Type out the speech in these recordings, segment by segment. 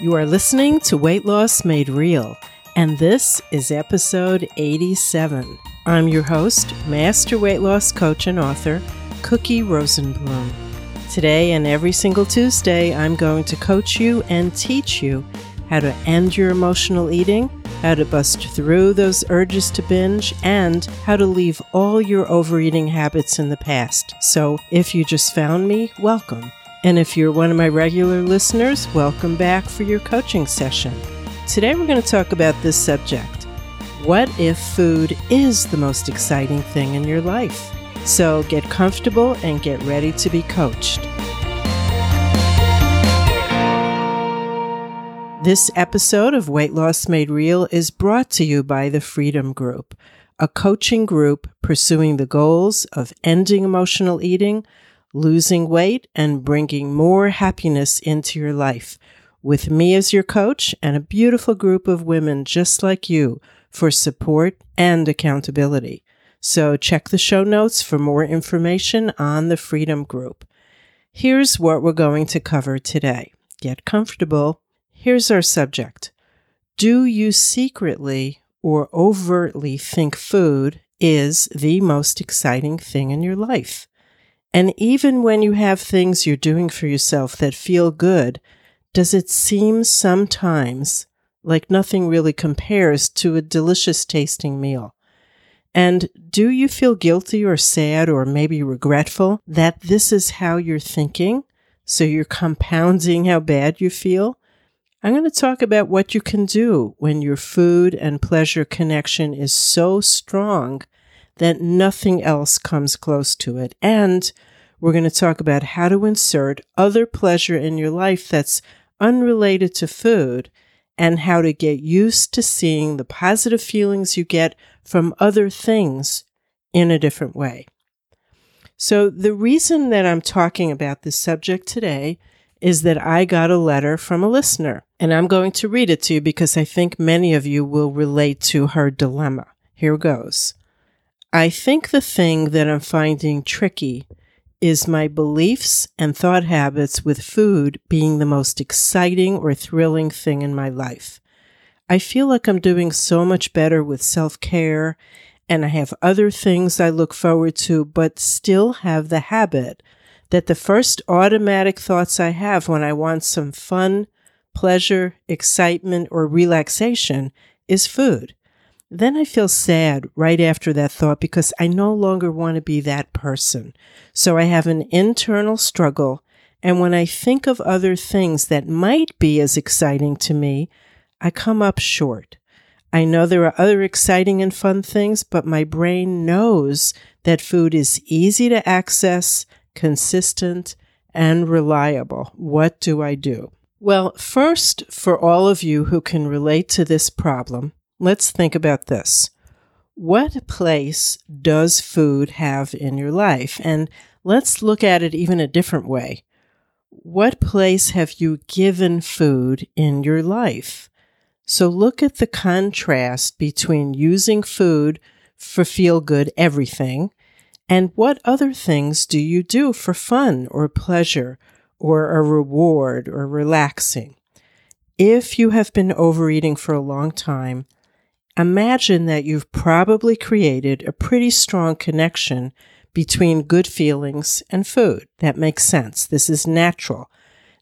You are listening to Weight Loss Made Real, and this is episode 87. I'm your host, Master Weight Loss Coach and author, Cookie Rosenblum. Today and every single Tuesday, I'm going to coach you and teach you how to end your emotional eating, how to bust through those urges to binge, and how to leave all your overeating habits in the past. So, if you just found me, welcome. And if you're one of my regular listeners, welcome back for your coaching session. Today, we're going to talk about this subject What if food is the most exciting thing in your life? So, get comfortable and get ready to be coached. This episode of Weight Loss Made Real is brought to you by the Freedom Group, a coaching group pursuing the goals of ending emotional eating, losing weight, and bringing more happiness into your life. With me as your coach and a beautiful group of women just like you for support and accountability. So check the show notes for more information on the Freedom Group. Here's what we're going to cover today. Get comfortable Here's our subject Do you secretly or overtly think food is the most exciting thing in your life? And even when you have things you're doing for yourself that feel good, does it seem sometimes like nothing really compares to a delicious tasting meal? And do you feel guilty or sad or maybe regretful that this is how you're thinking? So you're compounding how bad you feel? I'm going to talk about what you can do when your food and pleasure connection is so strong that nothing else comes close to it. And we're going to talk about how to insert other pleasure in your life that's unrelated to food and how to get used to seeing the positive feelings you get from other things in a different way. So, the reason that I'm talking about this subject today is that I got a letter from a listener, and I'm going to read it to you because I think many of you will relate to her dilemma. Here goes. I think the thing that I'm finding tricky is my beliefs and thought habits with food being the most exciting or thrilling thing in my life. I feel like I'm doing so much better with self care and I have other things I look forward to, but still have the habit that the first automatic thoughts I have when I want some fun, pleasure, excitement, or relaxation is food. Then I feel sad right after that thought because I no longer want to be that person. So I have an internal struggle. And when I think of other things that might be as exciting to me, I come up short. I know there are other exciting and fun things, but my brain knows that food is easy to access consistent, and reliable. What do I do? Well, first, for all of you who can relate to this problem, let's think about this. What place does food have in your life? And let's look at it even a different way. What place have you given food in your life? So look at the contrast between using food for feel good everything and what other things do you do for fun or pleasure or a reward or relaxing? If you have been overeating for a long time, imagine that you've probably created a pretty strong connection between good feelings and food. That makes sense. This is natural.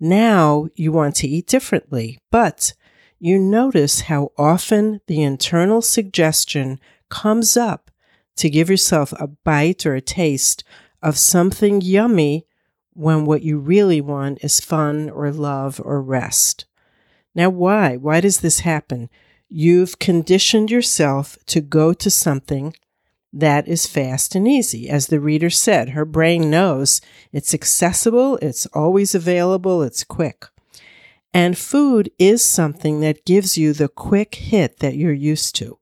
Now you want to eat differently, but you notice how often the internal suggestion comes up to give yourself a bite or a taste of something yummy when what you really want is fun or love or rest. Now, why? Why does this happen? You've conditioned yourself to go to something that is fast and easy. As the reader said, her brain knows it's accessible, it's always available, it's quick. And food is something that gives you the quick hit that you're used to.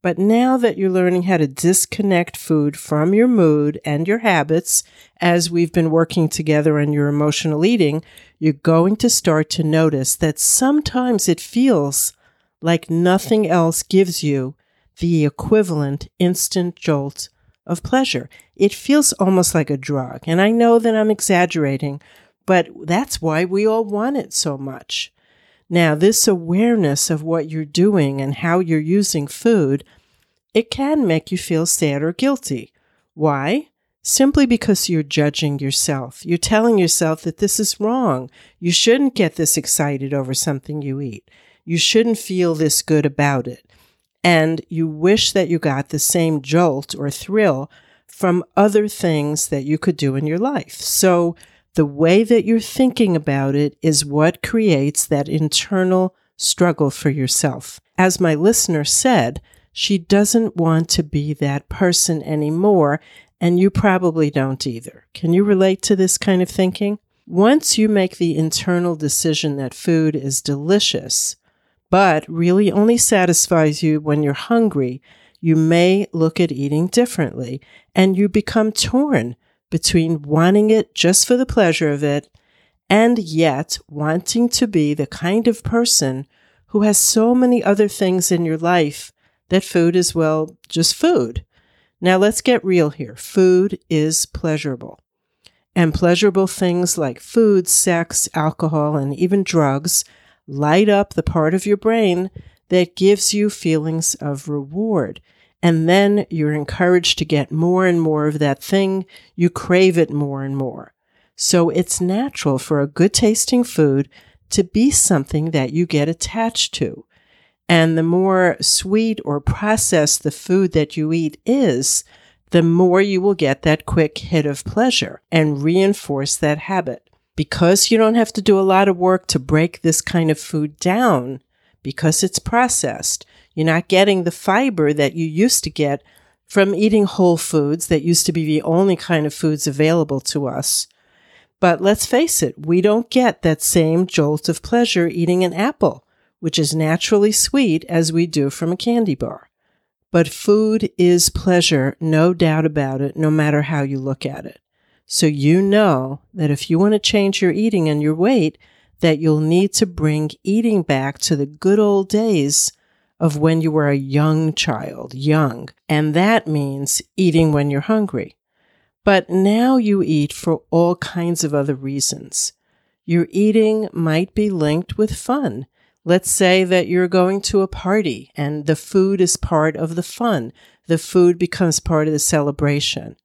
But now that you're learning how to disconnect food from your mood and your habits, as we've been working together on your emotional eating, you're going to start to notice that sometimes it feels like nothing else gives you the equivalent instant jolt of pleasure. It feels almost like a drug. And I know that I'm exaggerating, but that's why we all want it so much. Now, this awareness of what you're doing and how you're using food, it can make you feel sad or guilty. Why? Simply because you're judging yourself. You're telling yourself that this is wrong. You shouldn't get this excited over something you eat. You shouldn't feel this good about it. And you wish that you got the same jolt or thrill from other things that you could do in your life. So the way that you're thinking about it is what creates that internal struggle for yourself. As my listener said, she doesn't want to be that person anymore, and you probably don't either. Can you relate to this kind of thinking? Once you make the internal decision that food is delicious, but really only satisfies you when you're hungry, you may look at eating differently and you become torn between wanting it just for the pleasure of it and yet wanting to be the kind of person who has so many other things in your life that food is, well, just food. Now let's get real here. Food is pleasurable. And pleasurable things like food, sex, alcohol, and even drugs light up the part of your brain that gives you feelings of reward. And then you're encouraged to get more and more of that thing. You crave it more and more. So it's natural for a good tasting food to be something that you get attached to. And the more sweet or processed the food that you eat is, the more you will get that quick hit of pleasure and reinforce that habit. Because you don't have to do a lot of work to break this kind of food down, because it's processed, you're not getting the fiber that you used to get from eating whole foods that used to be the only kind of foods available to us. But let's face it, we don't get that same jolt of pleasure eating an apple, which is naturally sweet as we do from a candy bar. But food is pleasure, no doubt about it, no matter how you look at it. So you know that if you want to change your eating and your weight, that you'll need to bring eating back to the good old days of when you were a young child, young. And that means eating when you're hungry. But now you eat for all kinds of other reasons. Your eating might be linked with fun. Let's say that you're going to a party and the food is part of the fun. The food becomes part of the celebration.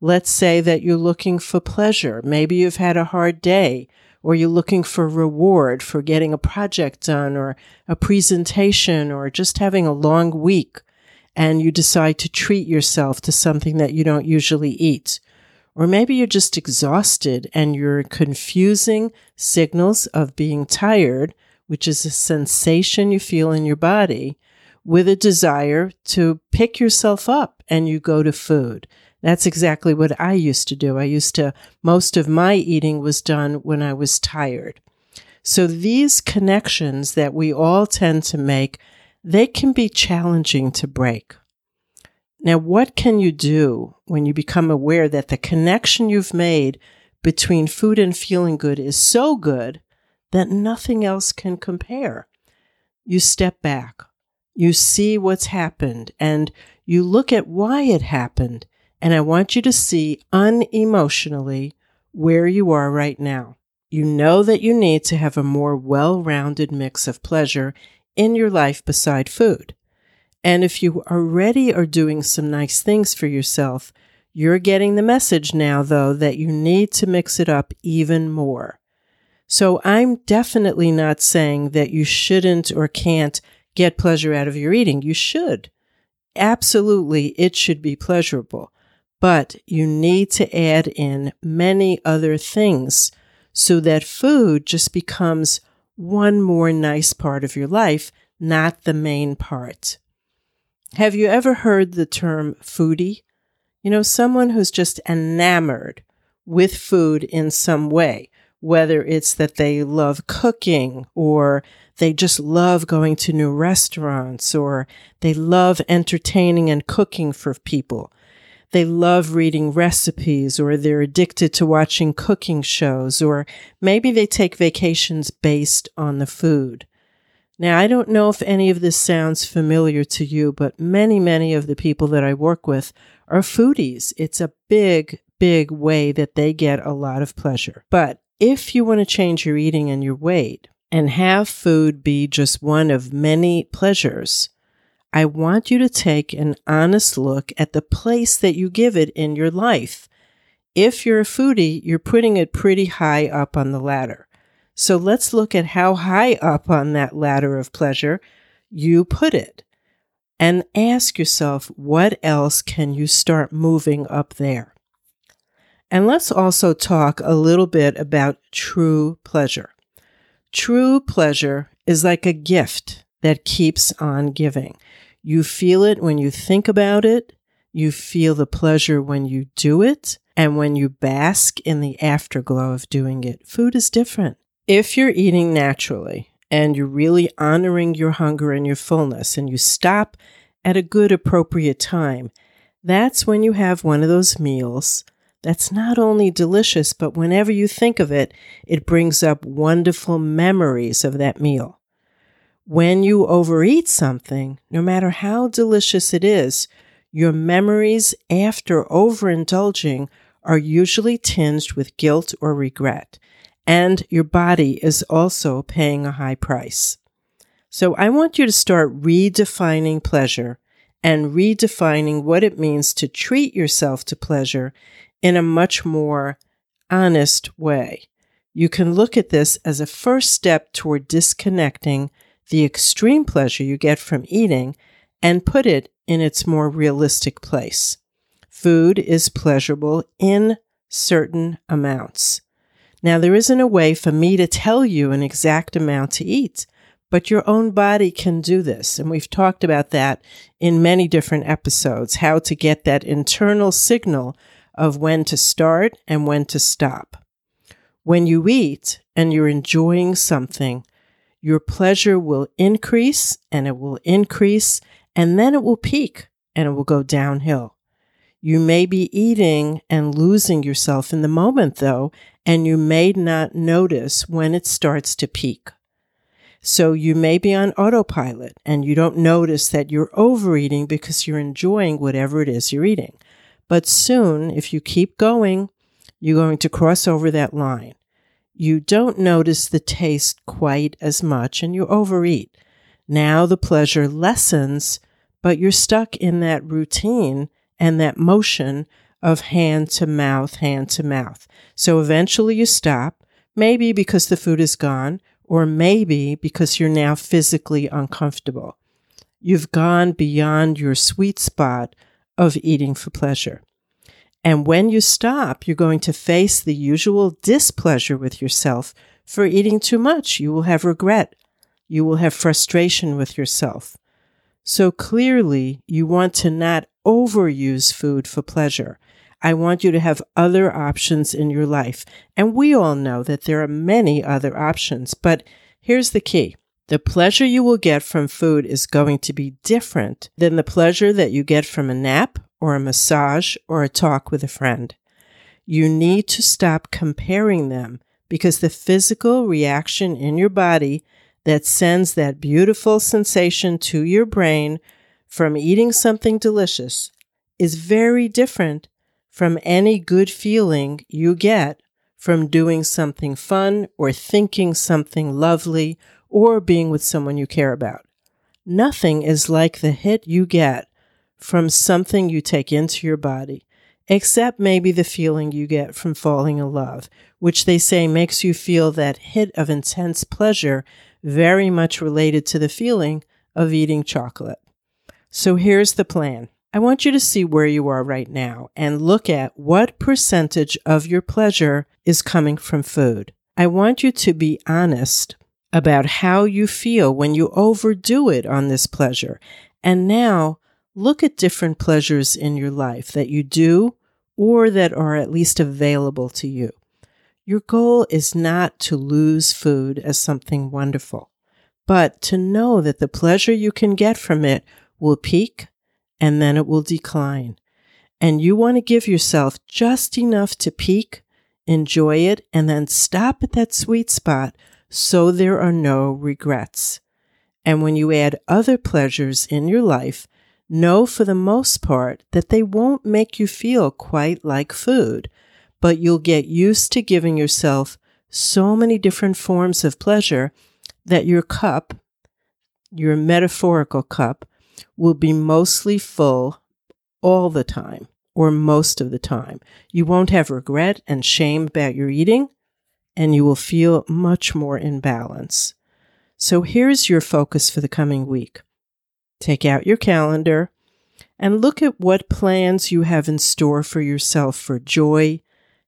Let's say that you're looking for pleasure. Maybe you've had a hard day or you're looking for reward for getting a project done or a presentation or just having a long week and you decide to treat yourself to something that you don't usually eat. Or maybe you're just exhausted and you're confusing signals of being tired, which is a sensation you feel in your body, with a desire to pick yourself up and you go to food. That's exactly what I used to do. I used to, most of my eating was done when I was tired. So these connections that we all tend to make, they can be challenging to break. Now, what can you do when you become aware that the connection you've made between food and feeling good is so good that nothing else can compare? You step back, you see what's happened, and you look at why it happened and I want you to see unemotionally where you are right now. You know that you need to have a more well rounded mix of pleasure in your life beside food. And if you already are doing some nice things for yourself, you're getting the message now, though, that you need to mix it up even more. So I'm definitely not saying that you shouldn't or can't get pleasure out of your eating. You should. Absolutely, it should be pleasurable but you need to add in many other things so that food just becomes one more nice part of your life, not the main part. Have you ever heard the term foodie? You know, someone who's just enamored with food in some way, whether it's that they love cooking or they just love going to new restaurants or they love entertaining and cooking for people they love reading recipes or they're addicted to watching cooking shows or maybe they take vacations based on the food. Now, I don't know if any of this sounds familiar to you, but many, many of the people that I work with are foodies. It's a big, big way that they get a lot of pleasure. But if you want to change your eating and your weight, and have food be just one of many pleasures, I want you to take an honest look at the place that you give it in your life. If you're a foodie, you're putting it pretty high up on the ladder. So let's look at how high up on that ladder of pleasure you put it and ask yourself, what else can you start moving up there? And let's also talk a little bit about true pleasure. True pleasure is like a gift that keeps on giving. You feel it when you think about it. You feel the pleasure when you do it and when you bask in the afterglow of doing it. Food is different. If you're eating naturally and you're really honoring your hunger and your fullness and you stop at a good, appropriate time, that's when you have one of those meals that's not only delicious, but whenever you think of it, it brings up wonderful memories of that meal. When you overeat something, no matter how delicious it is, your memories after overindulging are usually tinged with guilt or regret, and your body is also paying a high price. So I want you to start redefining pleasure and redefining what it means to treat yourself to pleasure in a much more honest way. You can look at this as a first step toward disconnecting the extreme pleasure you get from eating and put it in its more realistic place. Food is pleasurable in certain amounts. Now, there isn't a way for me to tell you an exact amount to eat, but your own body can do this. And we've talked about that in many different episodes how to get that internal signal of when to start and when to stop. When you eat and you're enjoying something, your pleasure will increase and it will increase and then it will peak and it will go downhill. You may be eating and losing yourself in the moment though, and you may not notice when it starts to peak. So you may be on autopilot and you don't notice that you're overeating because you're enjoying whatever it is you're eating. But soon, if you keep going, you're going to cross over that line. You don't notice the taste quite as much and you overeat. Now the pleasure lessens, but you're stuck in that routine and that motion of hand to mouth, hand to mouth. So eventually you stop, maybe because the food is gone, or maybe because you're now physically uncomfortable. You've gone beyond your sweet spot of eating for pleasure. And when you stop, you're going to face the usual displeasure with yourself for eating too much. You will have regret. You will have frustration with yourself. So clearly, you want to not overuse food for pleasure. I want you to have other options in your life. And we all know that there are many other options, but here's the key. The pleasure you will get from food is going to be different than the pleasure that you get from a nap or a massage or a talk with a friend. You need to stop comparing them because the physical reaction in your body that sends that beautiful sensation to your brain from eating something delicious is very different from any good feeling you get from doing something fun or thinking something lovely or being with someone you care about. Nothing is like the hit you get from something you take into your body, except maybe the feeling you get from falling in love, which they say makes you feel that hit of intense pleasure, very much related to the feeling of eating chocolate. So here's the plan. I want you to see where you are right now and look at what percentage of your pleasure is coming from food. I want you to be honest about how you feel when you overdo it on this pleasure. And now look at different pleasures in your life that you do or that are at least available to you. Your goal is not to lose food as something wonderful, but to know that the pleasure you can get from it will peak and then it will decline. And you want to give yourself just enough to peak, enjoy it, and then stop at that sweet spot so there are no regrets. And when you add other pleasures in your life, know for the most part that they won't make you feel quite like food, but you'll get used to giving yourself so many different forms of pleasure that your cup, your metaphorical cup, will be mostly full all the time or most of the time. You won't have regret and shame about your eating, and you will feel much more in balance. So here's your focus for the coming week. Take out your calendar and look at what plans you have in store for yourself for joy,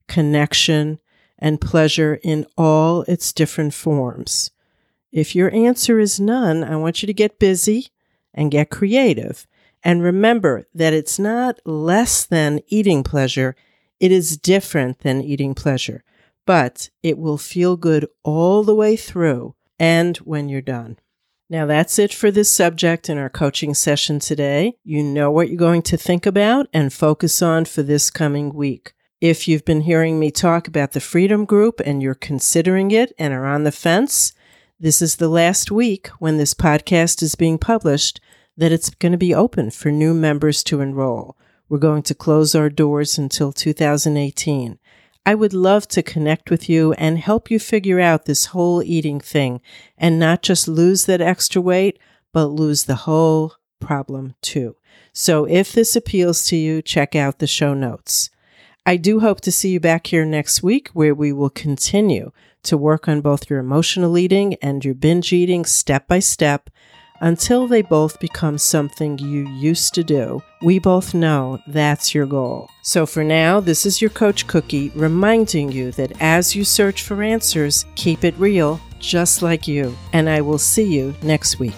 connection, and pleasure in all its different forms. If your answer is none, I want you to get busy and get creative. And remember that it's not less than eating pleasure, it is different than eating pleasure, but it will feel good all the way through and when you're done. Now, that's it for this subject in our coaching session today. You know what you're going to think about and focus on for this coming week. If you've been hearing me talk about the Freedom Group and you're considering it and are on the fence, this is the last week when this podcast is being published that it's going to be open for new members to enroll. We're going to close our doors until 2018. I would love to connect with you and help you figure out this whole eating thing and not just lose that extra weight, but lose the whole problem too. So if this appeals to you, check out the show notes. I do hope to see you back here next week where we will continue to work on both your emotional eating and your binge eating step by step until they both become something you used to do. We both know that's your goal. So for now, this is your Coach Cookie reminding you that as you search for answers, keep it real, just like you. And I will see you next week.